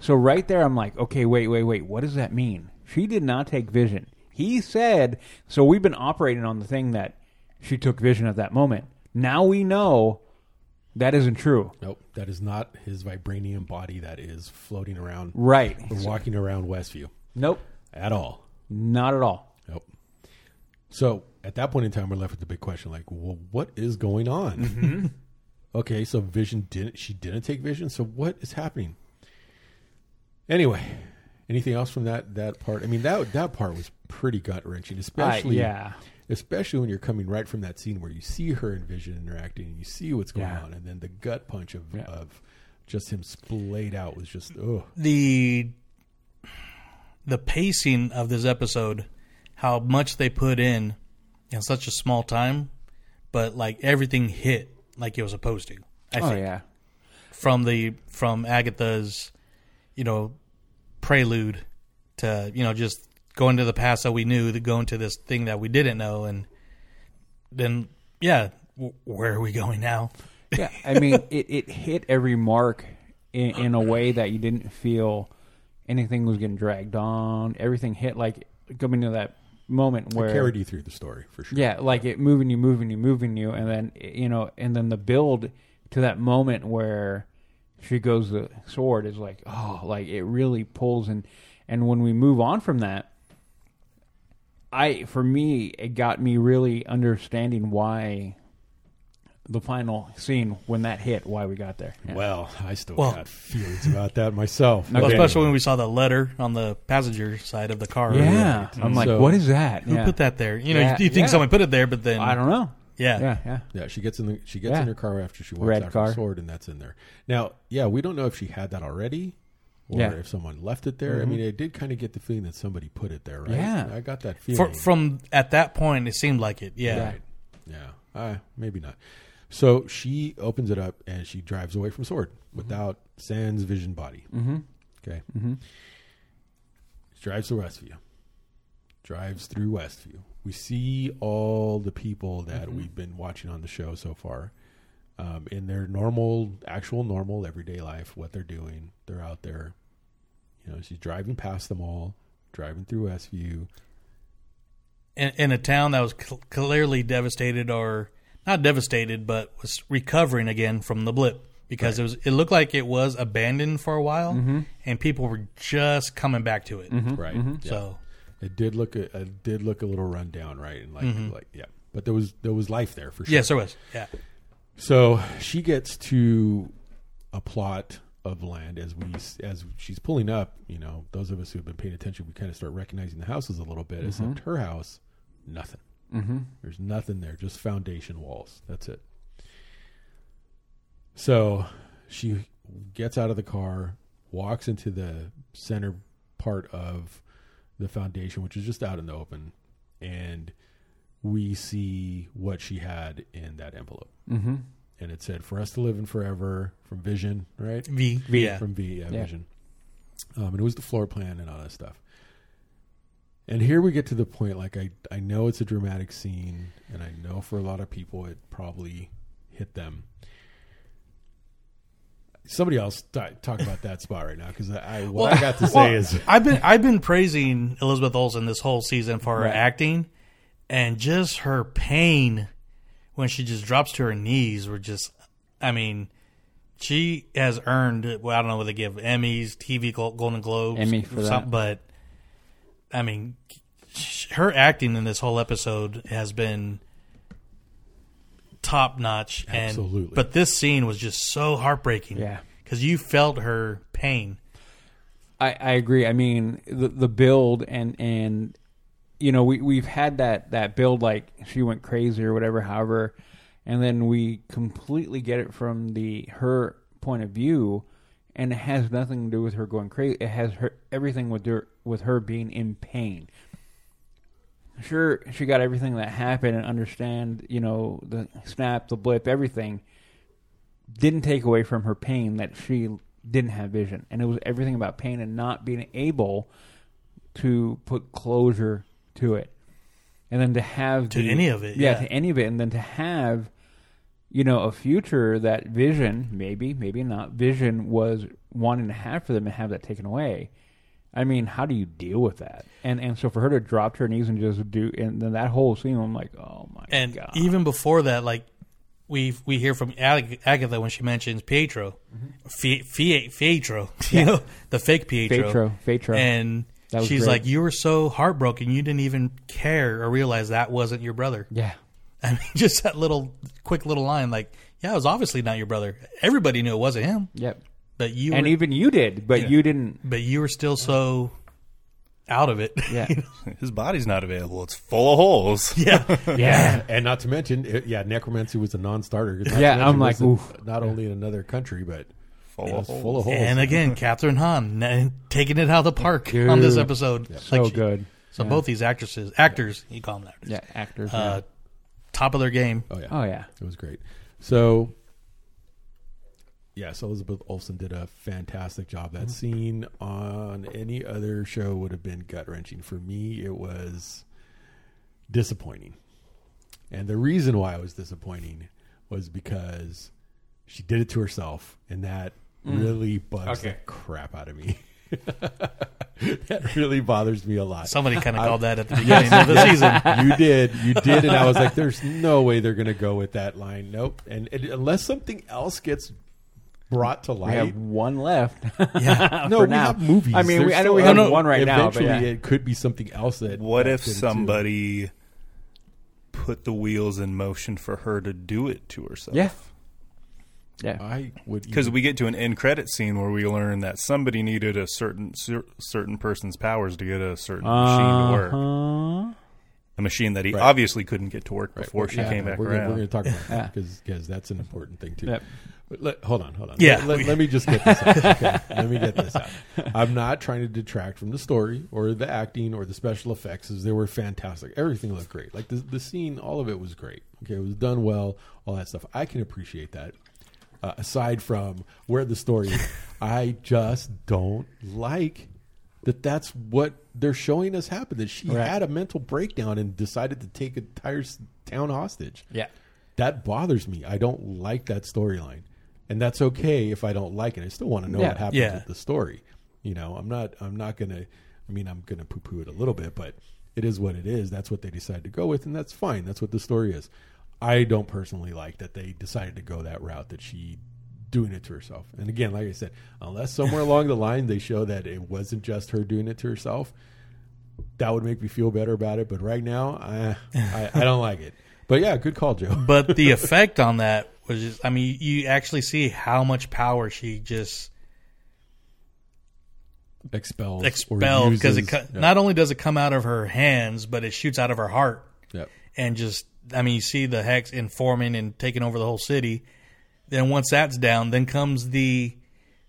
So right there, I'm like, okay, wait, wait, wait. What does that mean? She did not take Vision. He said, so we've been operating on the thing that she took Vision at that moment. Now we know that isn't true. Nope, that is not his vibranium body that is floating around Right. walking around Westview Nope. at all. Not at all. Nope. So at that point in time, we're left with the big question: like, well, what is going on? Mm-hmm. okay, so Vision didn't. She didn't take Vision. So what is happening? Anyway, anything else from that that part? I mean that that part was pretty gut wrenching, uh, especially yeah. especially when you're coming right from that scene where you see her and Vision interacting and you see what's going Yeah. on, and then the gut punch of Yeah. of just him splayed out was just oh the the pacing of this episode, how much they put in in such a small time, but like everything hit like it was supposed to. I Oh think yeah. from the from Agatha's, you know, prelude to you know just going to the past that we knew, to going to this thing that we didn't know, and then yeah, w- where are we going now? yeah, I mean, it, it hit every mark in, in a way that you didn't feel anything was getting dragged on. Everything hit like coming to that moment where It carried you through the story for sure. yeah, like it moving you, moving you, moving you, and then you know, and then the build to that moment where she goes the S.W.O.R.D is like oh, like it really pulls and and when we move on from that, I for me it got me really understanding why the final scene when that hit, why we got there. Yeah. Well, I still Well- got feelings about that myself. Well, Okay. especially when we saw the letter on the passenger side of the car. yeah, I'm like, So- what is that? Who yeah. put that there? You know, Yeah, you, you think yeah. someone put it there, but then I don't know. Yeah, Yeah, yeah. Yeah, she gets in the she gets Yeah. in her car after she walks Red out car. her S.W.O.R.D, and that's in there. Now, yeah, we don't know if she had that already, or Yeah. Mm-hmm. if someone left it there. I mean, I did kind of get the feeling that somebody put it there, right? Yeah. I got that For, feeling. from at that point, it seemed like it. Yeah, Right. yeah, uh, maybe not. So she opens it up and she drives away from S.W.O.R.D without Sans vision body. Mm-hmm. Okay, Mm-hmm. She drives to Westview. Drives through Westview. We see all the people that Mm-hmm. we've been watching on the show so far um, in their normal, actual, normal, everyday life. What they're doing, they're out there. You know, she's driving past them all, driving through Westview. in, in a town that was cl- clearly devastated, or not devastated, but was recovering again from the blip because it was. It looked like it was abandoned for a while, Mm-hmm. and people were just coming back to it. Mm-hmm. Right. Mm-hmm. Yeah. So It did look. A, it did look a little run down, right? And like, mm-hmm. like, yeah. But there was there was life there for sure. yes, there was. Yeah, So she gets to a plot of land as we as she's pulling up. You know, those of us who have been paying attention, we kind of start recognizing the houses a little bit. Except her house, nothing. Mm-hmm. There's nothing there, just foundation walls. That's it. So she gets out of the car, walks into the center part of the foundation, which is just out in the open, and we see what she had in that envelope. Mm-hmm. And it said, For us to live in forever from Vision, right? V. V. Yeah, From V, yeah, Yeah. Vision. Um, and it was the floor plan and all that stuff. And here we get to the point, like I, I know it's a dramatic scene, and I know for a lot of people it probably hit them. Somebody else t- talk about that spot right now because I, what Well- I got to say well, is I've been I've been praising Elizabeth Olsen this whole season for her Right. acting, and just her pain when she just drops to her knees were just. I mean, she has earned. Well, I don't know whether they give Emmys, TV Golden Globes, Emmy for that. but I mean, her acting in this whole episode has been top notch. And Absolutely. but this scene was just so heartbreaking. Yeah. because you felt her pain. I, I agree. I mean, the the build and and you know we we've had that that build like she went crazy or whatever. However, and then we completely get it from the her point of view, and it has nothing to do with her going crazy. It has her everything with her with her being in pain. Sure, she got everything that happened and understand. You know the snap, the blip, everything didn't take away from her pain that she didn't have vision and it was everything about pain and not being able to put closure to it and then to have To the- any of it, yeah, yeah. to any of it and then to have you know a future that vision maybe maybe not vision was wanting to have for them and have that taken away. I mean how do you deal with that? And and so for her to drop to her knees and just do and then that whole scene i'm like oh my And god. And even before that, like we we hear from Ag- Agatha when she mentions Pietro, mm-hmm. Fie- Pietro, you know, the fake Pietro, Pietro, Pietro. and she's great. like, "You were so heartbroken, you didn't even care or realize that wasn't your brother." yeah I mean, just that little quick little line, like, "Yeah, it was obviously not your brother. Everybody knew it wasn't him, yep but you and were, even you did but Yeah. you didn't but you were still so out of it." yeah His body's not available. It's full of holes. yeah, yeah and not to mention, it, yeah, necromancy was a non-starter. Not Yeah, mention I'm like, oof. not only in another country, but Full of holes. full of holes. And again, Kathryn Hahn n- taking it out of the park on this episode. so Like she- good So Yeah. both these actresses, actors, you call them actors, yeah actors uh, top of their game. oh yeah, yeah. oh yeah It was great. So, yes, Elizabeth Olsen did a fantastic job. Mm-hmm. That scene on any other show would have been gut wrenching. For me, it was disappointing. And the reason why it was disappointing was because she did it to herself, and that really bugs Mm. Okay. the crap out of me. that really bothers me a lot. Somebody kind of called that at the beginning of the season. you did, you did, and I was like, "There's no way they're going to go with that line." Nope. And, and unless something else gets brought to We light, have one left. Yeah. no, we now. have movies. I mean, we, I know we have no, one right now, but Eventually, yeah. it could be something else that. What if did it too. somebody put the wheels in motion for her to do it to herself? yeah, yeah. I would Because we get to an end credit scene where we learn that somebody needed a certain cer- certain person's powers to get a certain machine to work. Uh-huh. A machine that he Right. obviously couldn't get to work Right. before she Yeah, came back we're around. Gonna, we're going to talk about that because that's an important thing too. Yep. But let, hold on, hold on. Yeah. Let, let- let me just get this out. Okay. let me get this out. I'm not trying to detract from the story or the acting or the special effects, as they were fantastic. Everything looked great. Like the the scene, all of it was great. Okay, it was done well. All that stuff. I can appreciate that. Uh, aside from where the story, is, I just don't like that. That's what they're showing us happen. That she Right. had a mental breakdown and decided to take a entire town hostage yeah. that bothers me. I don't like that storyline, and that's okay if I don't like it. I still want to know Yeah. what happens Yeah. with the story. You know, I'm not. I'm not gonna. I mean, I'm gonna poo poo it a little bit, but it is what it is. That's what they decided to go with, and that's fine. That's what the story is. I don't personally like that they decided to go that route. That she doing it to herself. And again, like I said, unless somewhere along the line they show that it wasn't just her doing it to herself, that would make me feel better about it. But right now, I I, I don't like it. But yeah, good call, Joe. But the effect on that was just, I mean, you actually see how much power she just expels expelled because it co- yeah. not only does it come out of her hands, but it shoots out of her heart Yep. and just, I mean, you see the hex informing and taking over the whole city. Then once that's down, then comes the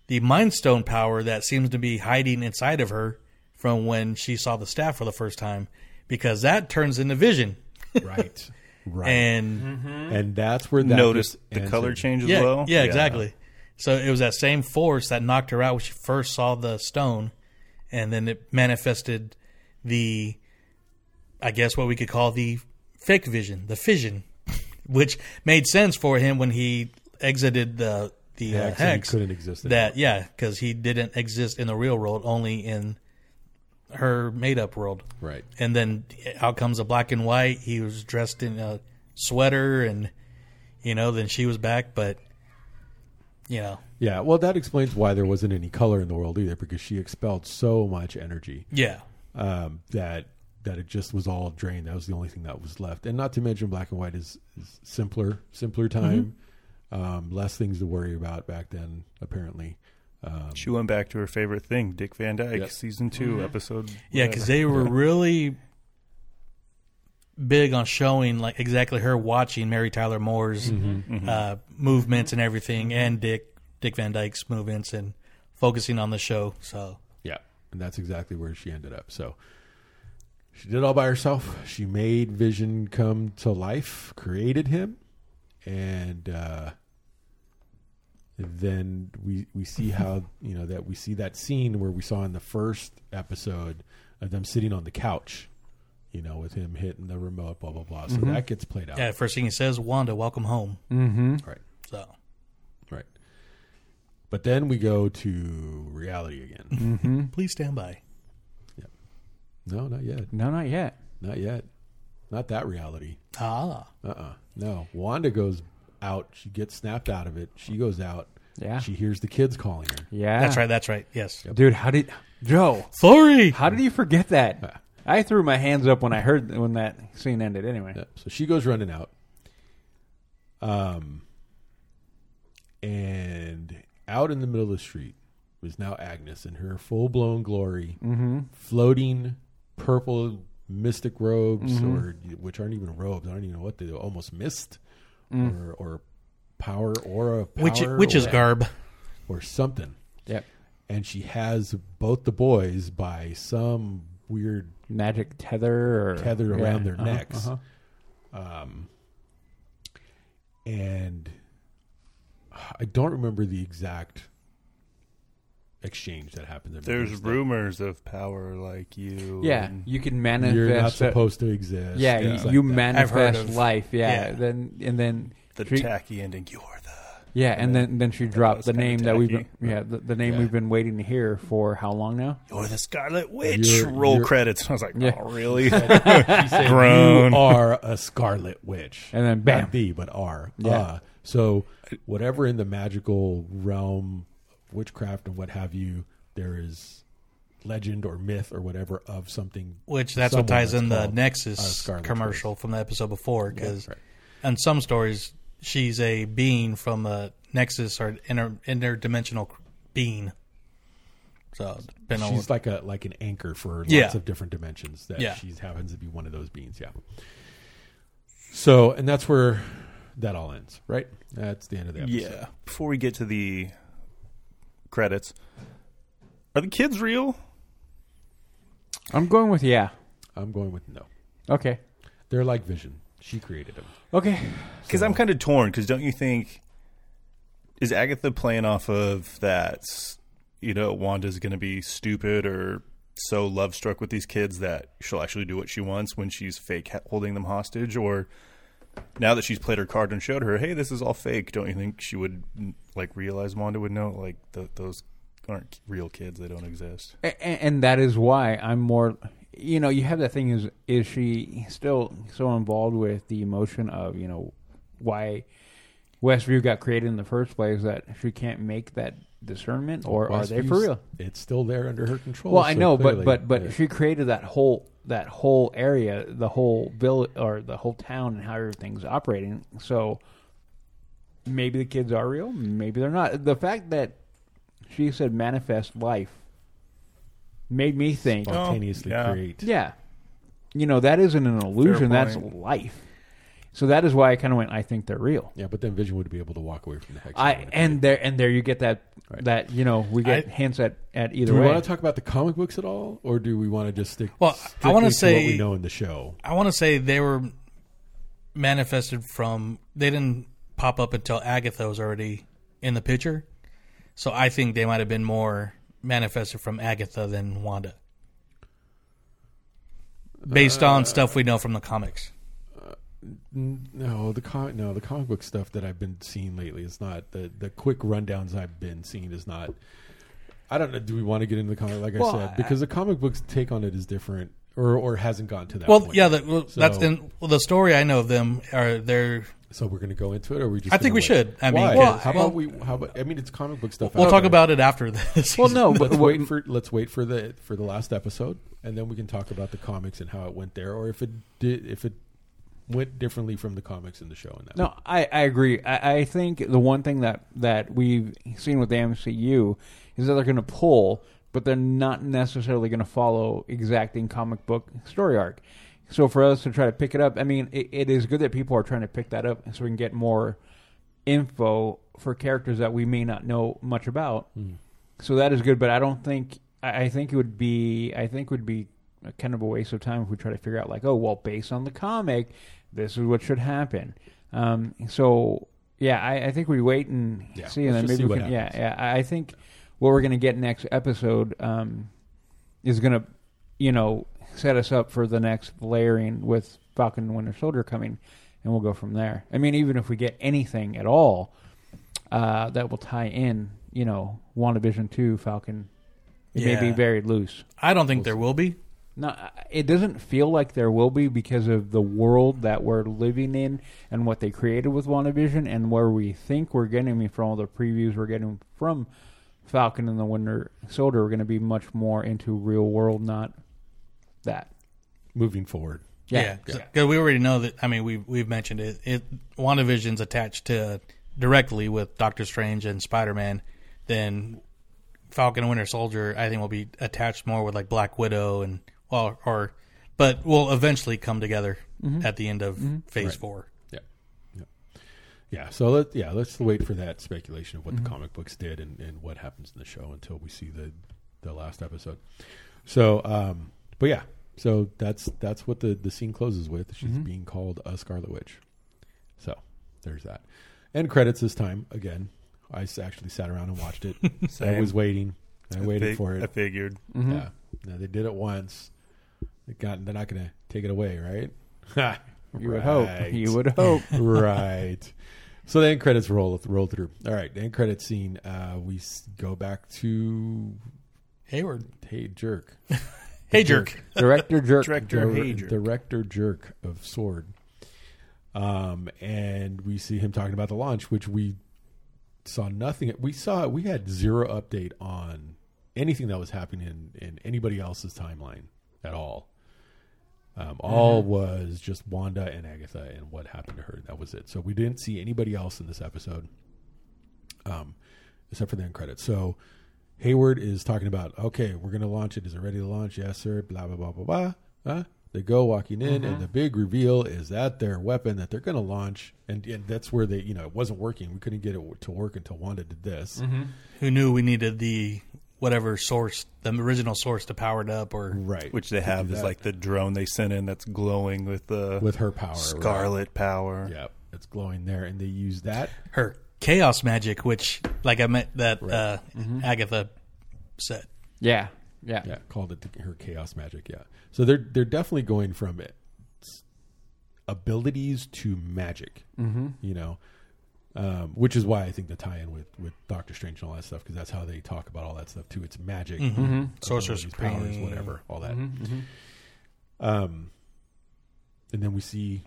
the mind stone power that seems to be hiding inside of her from when she saw the staff for the first time, because that turns into vision. right right And mm-hmm. and that's where that Notice the answered. color change as yeah, well. yeah, exactly. So it was that same force that knocked her out when she first saw the stone, and then it manifested the, I guess what we could call the fake vision, the fission, which made sense for him when he exited the the Yeah, uh, hex. couldn't exist That yeah, because he didn't exist in the real world, only in her made up world. right And then out comes a black and white. He was dressed in a sweater, and you know, then she was back, but you know, yeah well that explains why there wasn't any color in the world either because she expelled so much energy yeah, um, that that it just was all drained that was the only thing that was left and not to mention black and white is, is simpler simpler time um, less things to worry about back then apparently um, She went back to her favorite thing, Dick Van Dyke, Yep. season 2 episode. yeah, because they were really big on showing like exactly her watching Mary Tyler Moore's uh, movements and everything, and Dick Dick Van Dyke's movements, and focusing on the show. So Yeah, and that's exactly where she ended up. So she did it all by herself. She made Vision come to life, created him, and uh, then we we see how you know that we see that scene where we saw in the first episode of them sitting on the couch, you know, with him hitting the remote, blah blah blah. So that gets played out. yeah, first thing he says, "Wanda, welcome home." Mm-hmm. Right, So right. But then we go to reality again. Mm-hmm. please stand by. No, not yet. No, not yet. Not yet. Not that reality. Ah, Uh-uh. No. Wanda goes out. She gets snapped out of it. She goes out. Yeah. She hears the kids calling her. Yeah. that's right. That's right. Yes, Dude, how did Joe? sorry. How did you forget that? I threw my hands up when I heard when that scene ended. Anyway, Yeah. So she goes running out. Um, and out in the middle of the street was now Agnes in her full blown glory, mm-hmm. floating purple mystic robes, Mhm. or which aren't even robes. I don't even know what they do. Almost mist, Mm. or or power, aura, power, Which which is garb. or something. Yep. and she has both the boys by some weird Magic tether or tether Yeah. around their Uh-huh, necks. uh-huh. Um, and I don't remember the exact exchange that happens. in There's Wednesday. rumors of power like you. Yeah, and- you can manifest. You're not supposed to exist. yeah, things you, like you that. manifest of- life. Yeah, yeah. then and then the she- tacky ending. You're the. yeah, and then then she dropped the kinda name that we've been, yeah the, the name Yeah. we've been waiting to hear for how long now? You're the Scarlet Witch. You're- Roll you're- credits. I was like, Yeah. oh, really? Said, Grown. You are a Scarlet Witch. And then bam. Not the, but are. Yeah. Uh, so whatever in the magical realm, of witchcraft and what have you, there is legend or myth or whatever of something. Which that's what ties that's in the uh, Nexus Scarlet commercial from the episode before. Because right. in some stories, she's a being from a Nexus or inter, interdimensional being. So, depending on She's what- like a like an anchor for lots Yeah. of different dimensions. That Yeah. she happens to be one of those beings. Yeah. So, and that's where that all ends, right? That's the end of the episode. yeah. Before we get to the credits, are the kids real? I'm going with yeah. I'm going with no. Okay. They're like Vision. She created them. Okay. Because So- I'm kind of torn. Because don't you think is Agatha playing off of that? You know, Wanda's going to be stupid or so love struck with these kids that she'll actually do what she wants when she's fake ha- holding them hostage, or now that she's played her card and showed her, hey, this is all fake. Don't you think she would like realize Wanda would know like th- those aren't real kids; they don't exist. and, and that is why I'm more. You know, you have that thing is is she still so involved with the emotion of you know why Westview got created in the first place that she can't make that discernment, or are they for real? It's still there under her control. Well, I know, clearly, but but but yeah. she created that whole that whole area, the whole village or the whole town, and how everything's operating. So maybe the kids are real, maybe they're not. The fact that she said manifest life made me think, spontaneously Oh, yeah. create. yeah, you know that isn't an illusion, that's life. So that is why I kind of went. I think they're real. Yeah, but then Vision would be able to walk away from the hex. I and there and there you get that Right. that you know we get I- hints at at either do we way. want to talk about the comic books at all, or do we want to just stick? Well, I wanna to say- what we know in the show. I want to say they were manifested from. They didn't pop up until Agatha was already in the picture. So I think they might have been more manifested from Agatha than Wanda. Based on uh, stuff we know from the comics. N- No, the com- no the comic book stuff that I've been seeing lately is not the the quick rundowns I've been seeing is not. I don't know. Do we want to get into the comic? Like I said, because the comic books take on it is different, or or hasn't gotten to that. Well, point yeah, the, well, that's in well, the story I know of them are they're. So we're going to go into it, or are we just? I think we wait? should. I mean, Why? 'cause- how well- about we? How about? I mean, it's comic book stuff. We'll talk there. about it after this. well, no, but wait for let's wait for the for the last episode, and then we can talk about the comics and how it went there, or if it did if it went differently from the comics in the show. And that No, I, I agree. I, I think the one thing that, that we've seen with the MCU is that they're going to pull, but they're not necessarily going to follow exacting comic book story arc. So for us to try to pick it up, I mean, it, it is good that people are trying to pick that up so we can get more info for characters that we may not know much about. Mm-hmm. So that is good, but I don't think I, I think it would be I think it would be a kind of a waste of time if we try to figure out like, oh well, based on the comic, this is what should happen. Um, so yeah, I, I think we wait and Yeah, see, and then maybe see we can. Yeah, yeah. I think what we're gonna get next episode um, is gonna, you know, set us up for the next layering with Falcon and Winter Soldier coming, and we'll go from there. I mean, even if we get anything at all uh, that will tie in, you know, WandaVision two Falcon, it may be very loose. I don't think there will be. No, it doesn't feel like there will be because of the world that we're living in and what they created with WandaVision and where we think we're getting from all the previews we're getting from Falcon and the Winter Soldier. We're going to be much more into real world, not that. moving forward. Yeah, because we already know that. I mean, we've we've mentioned it. It WandaVision's attached to directly with Doctor Strange and Spider Man. Then Falcon and Winter Soldier, I think, will be attached more with like Black Widow and well, or but will eventually come together at the end of Phase Right. Four. Yeah, yeah, yeah. So let yeah, let's wait for that speculation of what Mm-hmm. the comic books did and, and what happens in the show until we see the the last episode. So, um, but yeah, so that's that's what the the scene closes with. She's Mm-hmm. being called a Scarlet Witch. So there's that, and credits this time again. I actually sat around and watched it. I was waiting. I waited Fig- for it. I it. figured. Yeah. Now they did it once. It got, they're not going to take it away, right? You would hope. You would hope. right. So the end credits roll roll through. All right, the end credit scene. Uh, we go back to Hayward. Hey Jerk, Hey, jerk. Director jerk. Director Dir- Hager. director Jerk of S.W.O.R.D. Um, and we see him talking about the launch, which we saw nothing. We saw we had zero update on anything that was happening in, in anybody else's timeline at all. Um, all was just Wanda and Agatha and what happened to her. That was it. So we didn't see anybody else in this episode, um, except for the end credits. So Hayward is talking about, okay, we're going to launch it. Is it ready to launch? Yes, sir. Blah blah blah blah blah. Huh? They go walking in, and the big reveal is that their weapon that they're going to launch, and, and that's where they, you know, it wasn't working. We couldn't get it to work until Wanda did this. Who knew we needed the whatever source, the original source to power it up or Right. Which they have is like the drone they sent in that's glowing with the with her power. right. scarlet power. Yep, it's glowing there, and they use that. her chaos magic, which, like I meant that uh, Agatha said. Yeah. Yeah. Yeah, called it her chaos magic. Yeah, so they're they're definitely going from it abilities to magic. Mm-hmm. You know, um, which is why I think the tie-in with with Doctor Strange and all that stuff because that's how they talk about all that stuff too. It's magic, Mm-hmm. Sorcerer's abilities, powers, Supreme. whatever, all that. Um, and then we see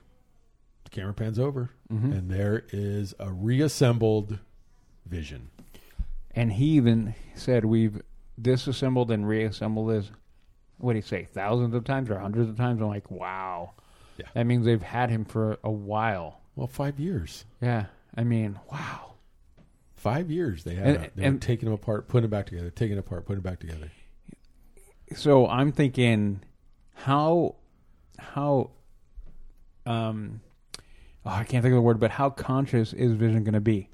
the camera pans over, and there is a reassembled Vision. And he even said we've disassembled and reassembled this. What do you say? Thousands of times or hundreds of times? I'm like, wow. Yeah. That means they've had him for a while. Well, five years. Yeah. I mean, wow. Five years they had. And- him. they and- were taking him apart, putting him back together, taking it apart, putting it back together. So I'm thinking, how, how, um, oh, I can't think of the word, but how conscious is Vision going to be?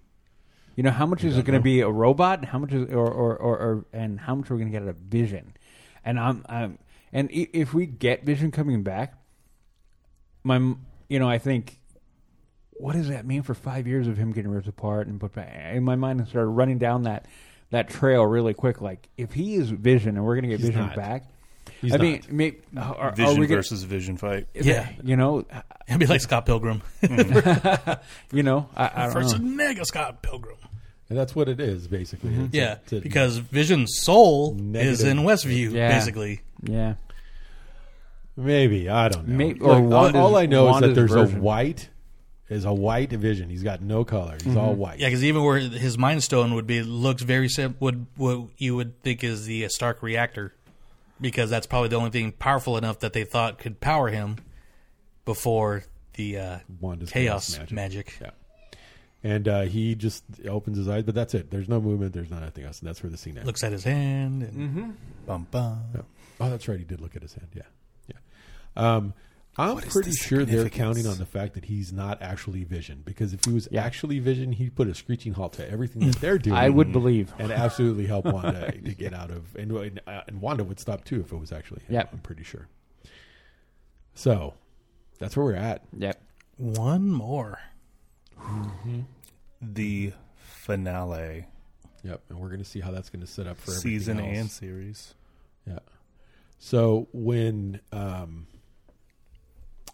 You know, how much is it going to be a robot? How much is, or, or, or, or and how much are we going to get out of Vision? And I'm, I'm, and if we get Vision coming back, my, you know, I think, what does that mean for five years of him getting ripped apart and put back? In my mind, I started running down that, that trail really quick. Like, if he is Vision and we're going to get He's Vision not. back, He's I not. mean, may, are, are Vision we gonna, versus Vision fight. Yeah. you know, It'd be like Scott Pilgrim you know, I, I don't versus know. Nega Scott Pilgrim. and that's what it is basically. Mm-hmm. It's a- Yeah, it's a- because Vision's soul is in Westview, Yeah. basically. Yeah, maybe I don't know. May- Look, or all, all I know is that there's version. a white, is a white Vision. He's got no color. He's all white. Yeah, because even where his Mind Stone would be looks very sim- would what you would think is the Stark reactor, because that's probably the only thing powerful enough that they thought could power him before the uh, Wanda's chaos, chaos magic. Yeah. And uh, he just opens his eyes, but that's it. There's no movement. There's not nothing else, and that's where the scene ends. Looks at his hand and bum bum. Oh, that's right. He did look at his hand. Yeah, yeah. Um, I'm pretty the sure they're counting on the fact that he's not actually Vision, because if he was Yeah. actually Vision, he'd put a screeching halt to everything that they're doing. I would believe. and absolutely help Wanda to get out of, and, and, uh, and Wanda would stop too if it was actually him. Yep. I'm pretty sure. So that's where we're at. Yep. One more. The finale, Yep, and we're going to see how that's going to set up for season everything else. and series. Yeah. So when um,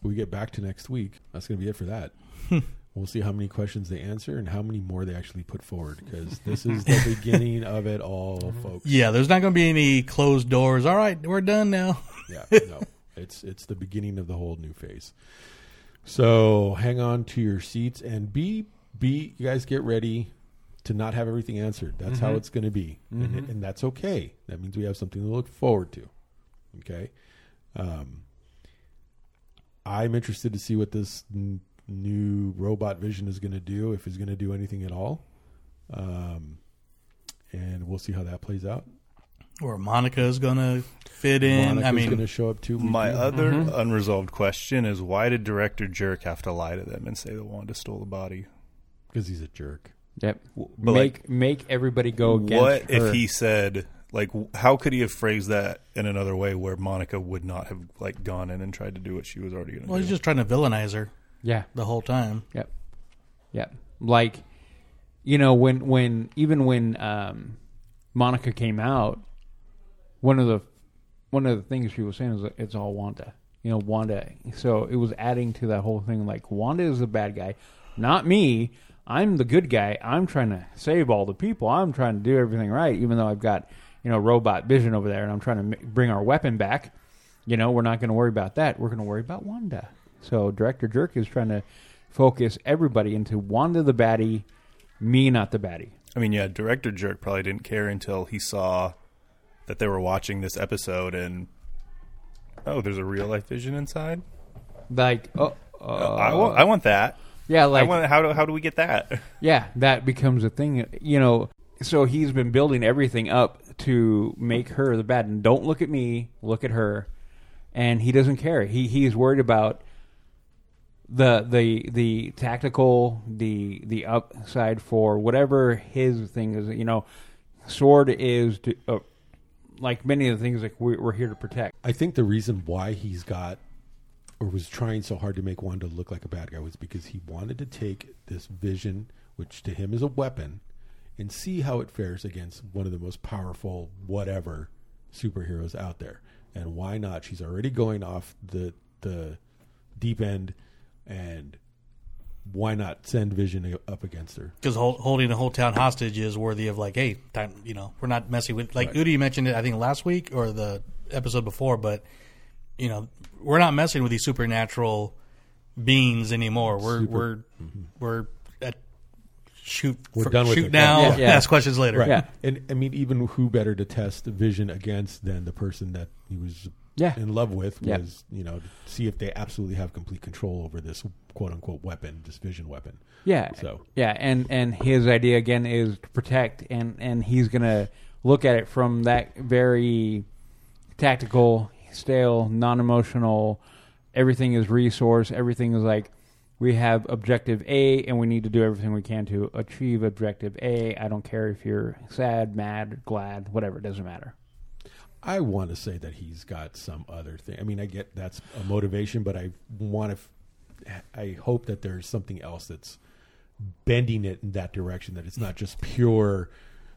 we get back to next week, that's going to be it for that. we'll see how many questions they answer and how many more they actually put forward because this is the beginning of it all, folks. Yeah, there's not going to be any closed doors. All right, we're done now. Yeah, no, it's it's the beginning of the whole new phase. So hang on to your seats and be be you guys get ready to not have everything answered. That's how it's going to be, and, and that's okay. That means we have something to look forward to. Okay, um, I'm interested to see what this n- new robot vision is going to do, if it's going to do anything at all, um, and we'll see how that plays out. Or Monica is going to fit in. Monica's I mean, going to show up too. My feel. other unresolved question is why did director Jerk have to lie to them and say that Wanda stole the body? because he's a jerk. Yep. but make make everybody go against what her. if he said like how could he have phrased that in another way where Monica would not have like gone in and tried to do what she was already going to do? well, do? he's just trying to villainize her Yeah. the whole time. Yep. Yep. Like you know when when even when um, Monica came out, one of the one of the things she was saying is that it's all Wanda. You know, Wanda. So it was adding to that whole thing. Like Wanda is the bad guy, not me. I'm the good guy. I'm trying to save all the people. I'm trying to do everything right, even though I've got you know robot vision over there, and I'm trying to ma- bring our weapon back. You know, we're not going to worry about that. We're going to worry about Wanda. So director Jerk is trying to focus everybody into Wanda the baddie, me not the baddie. I mean, yeah, director jerk probably didn't care until he saw that they were watching this episode and oh, there's a real life vision inside. Like, oh, uh, I want, I want that. yeah, like I want. How do how do we get that? Yeah, that becomes a thing. You know, so he's been building everything up to make her the bad. And don't look at me, look at her. And he doesn't care. He he's worried about the the the tactical, the the upside for whatever his thing is. You know, S.W.O.R.D is to, uh, like many of the things like we're, we're here to protect. I think the reason why he's got or was trying so hard to make Wanda look like a bad guy was because he wanted to take this vision, which to him is a weapon, and see how it fares against one of the most powerful whatever superheroes out there. And why not? She's already going off the the deep end, and why not send Vision up against her? because hold, holding a whole town hostage is worthy of like, hey, time, you know, we're not messing with like Udi mentioned it. I think last week or the episode before, but you know, we're not messing with these supernatural beings anymore. We're we're mm-hmm. we're at shoot We're for- done with shoot it. now. Yeah, yeah. Ask questions later. Right. Yeah. And I mean, even who better to test Vision against than the person that he was Yeah. in love with Yeah. was, you know, to see if they absolutely have complete control over this quote unquote weapon, this Vision weapon. Yeah. So- yeah, and and his idea again is to protect, and and he's gonna look at it from that very tactical, stale, non-emotional. Everything is resource. Everything is like we have objective A, and we need to do everything we can to achieve objective A. I don't care if you're sad, mad, glad, whatever. It doesn't matter. I want to say that he's got some other thing. I mean, I get that's a motivation, but I want to. F- I hope that there's something else that's bending it in that direction. That it's not just pure.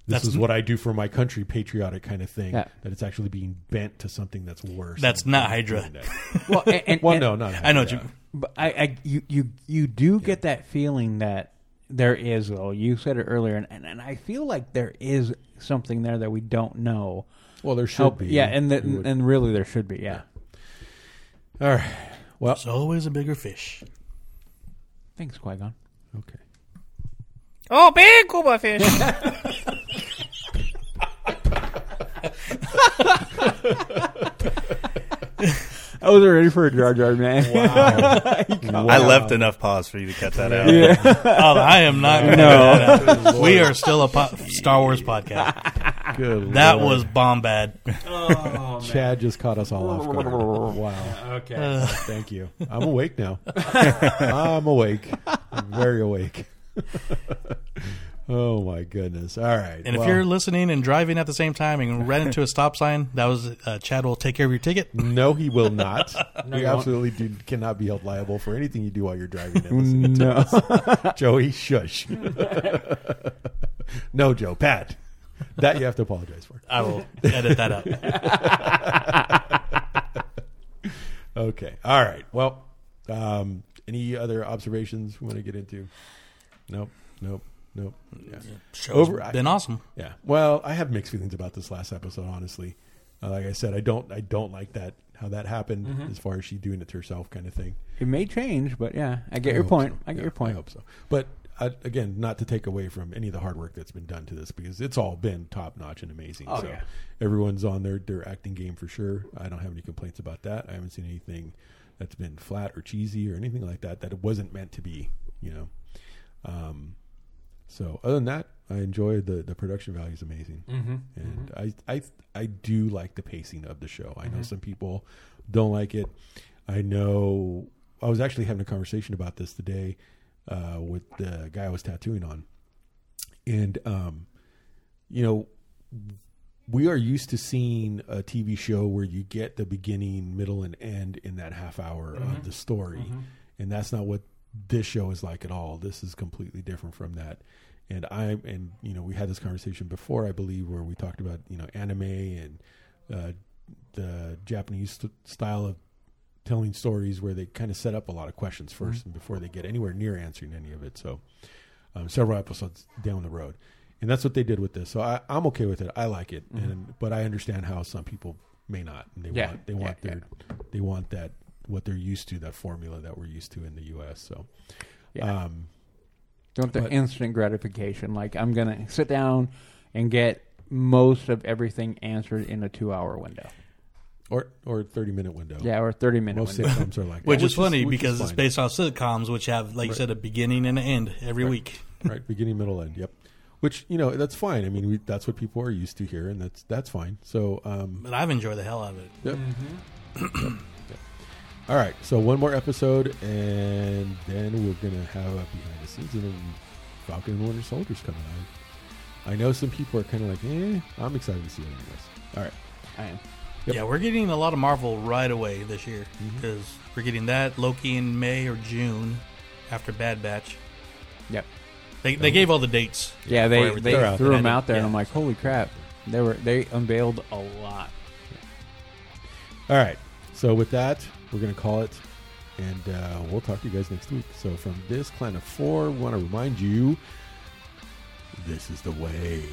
This That's is what I do for my country, patriotic kind of thing. Yeah. That it's actually being bent to something that's worse. That's not Hydra. doing. Well, and, and- well, and- no, not. I know what you. But I, I you, you, you do get that feeling that there is though. You said it earlier, and, and, and I feel like there is something there that we don't know. Well, there should Help- be. yeah, and the, would- and really there should be. Yeah. all right. Well, There's always a bigger fish. Thanks, Qui Gon. okay. Oh, big Cuba fish. I wasn't ready for a Jar Jar man. I left enough pause for you to cut that out. Oh, I am not. No. we are still a po- Star Wars podcast. Good. That Lord. was bomb bad. Oh, Chad just caught us all off guard. Wow. okay. Thank you. I'm awake now. I'm awake. I'm very awake. oh my goodness. All right. And if you're listening and driving at the same time and ran into a stop sign, that was uh, Chad will take care of your ticket. no, he will not. we you absolutely do, cannot be held liable for anything you do while you're driving. And no. Joey, shush. no, Joe, Pat. That you have to apologize for. I will edit that out. Okay. All right. Well, um, any other observations we want to get into? Nope. Nope. Nope. Yeah. Show's Over- been awesome. Yeah. Well, I have mixed feelings about this last episode. Honestly, uh, like I said, I don't. I don't like that how that happened Mm-hmm. as far as she doing it to herself, kind of thing. It may change, but yeah, I get I your point. so. I get Yeah, your point. I hope so. But uh, again, not to take away from any of the hard work that's been done to this because it's all been top notch and amazing. Oh, so yeah. everyone's on their their acting game for sure. I don't have any complaints about that. I haven't seen anything that's been flat or cheesy or anything like that that it wasn't meant to be. You know. Um, so other than that, I enjoy the the production value is amazing, Mm-hmm. and I I I do like the pacing of the show. I Mm-hmm. know some people don't like it. I know I was actually having a conversation about this today uh, with the guy I was tattooing on, and um, you know we are used to seeing a TV show where you get the beginning, middle, and end in that half hour of the story, and that's not what this show is like at all. This is completely different from that, And I and you know we had this conversation before, I believe, where we talked about you know anime and uh, the Japanese st- style of telling stories, where they kind of set up a lot of questions 1st and before they get anywhere near answering any of it. So um, several episodes down the road, and that's what they did with this. So I, I'm okay with it. I like it, and but I understand how some people may not. And they Yeah. want they Yeah, want their they want that what they're used to that formula that we're used to in the U.S. So Yeah. um, They want the But- instant gratification. Like I'm gonna sit down and get most of everything answered in a two-hour window. or or 30 minute window. Yeah, or thirty minute most window. sitcoms are like that, Which is funny which because it's based on sitcoms, which have, like you said, a beginning and an end every Right. week. right beginning middle end yep which you know that's fine i mean we, that's what people are used to here and that's that's fine so um But I've enjoyed the hell out of it. yep. all right so one more episode and then we're gonna have a behind the scenes and then falcon and winter soldiers coming out i know some people are kind of like eh i'm excited to see it anyways all right I am. Yep. Yeah, we're getting a lot of Marvel right away this year because we're getting that Loki in May or June after Bad Batch. Yep. They, they gave all the dates. Yeah, they they They're out threw them out there, and I'm like, holy crap! They were they unveiled a lot. all right so with that we're gonna call it and uh, we'll talk to you guys next week so from this clan of four we want to remind you this is the way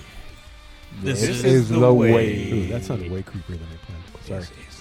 This, This is, is the, the way. way. Ooh, that sounded way creepier than I planned. Sorry. Yes, yes.